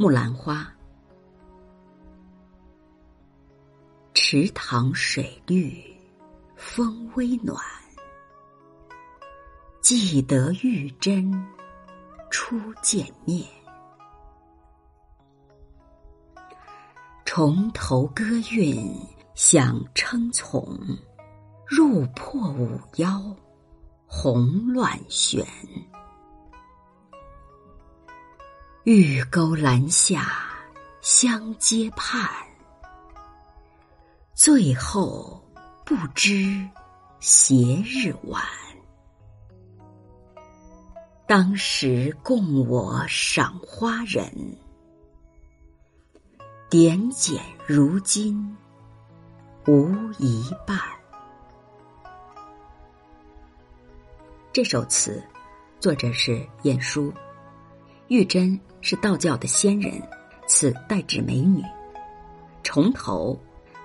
木兰花，池塘水绿，风微暖。记得玉珍初见面，重头歌韵响称从，入破五腰红乱旋。玉钩栏下相接盼，最后不知斜日晚。当时共我赏花人，点检如今无一半。这首词作者是晏殊。玉珍是道教的仙人，此代指美女。重头，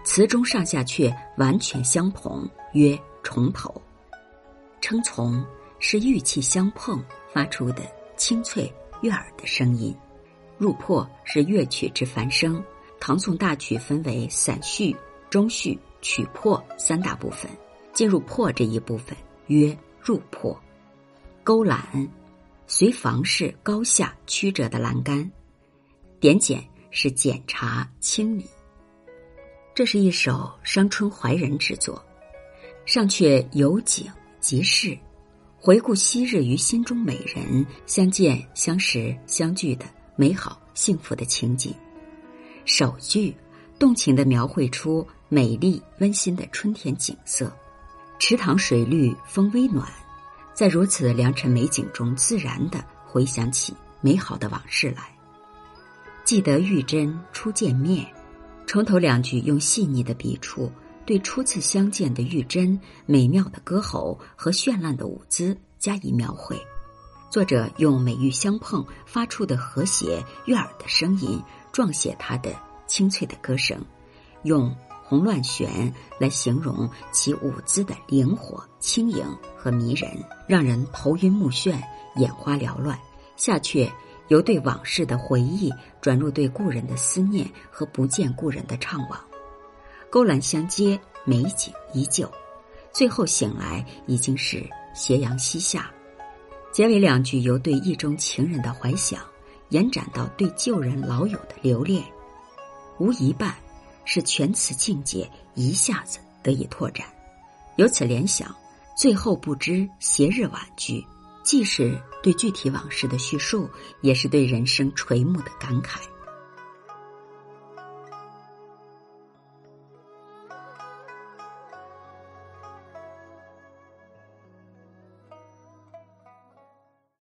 词中上下阙完全相同，曰重头。称从是玉器相碰发出的清脆悦耳的声音。入破是乐曲之繁声。唐宋大曲分为散序、中序、曲破三大部分。进入破这一部分，曰入破。勾栏。随房式高下曲折的栏杆，点检是检查清理。这是一首伤春怀人之作，上阙有景即事，回顾昔日与心中美人相见、相识、相聚的美好幸福的情景。首句动情的描绘出美丽温馨的春天景色，池塘水绿，风微暖。在如此良辰美景中，自然的回想起美好的往事来。记得玉珍初见面，重头两句用细腻的笔触，对初次相见的玉珍美妙的歌喉和绚烂的舞姿加以描绘。作者用美玉相碰发出的和谐悦耳的声音，状写她的清脆的歌声，用。红乱旋来形容其舞姿的灵活、轻盈和迷人，让人头晕目眩、眼花缭乱。下阙由对往事的回忆转入对故人的思念和不见故人的怅惘，勾栏相接，美景依旧。最后醒来已经是斜阳西下。结尾两句由对意中情人的怀想，延展到对旧人老友的留恋，无一半。是全词境界一下子得以拓展，由此联想，最后不知斜日晚句，既是对具体往事的叙述，也是对人生垂暮的感慨。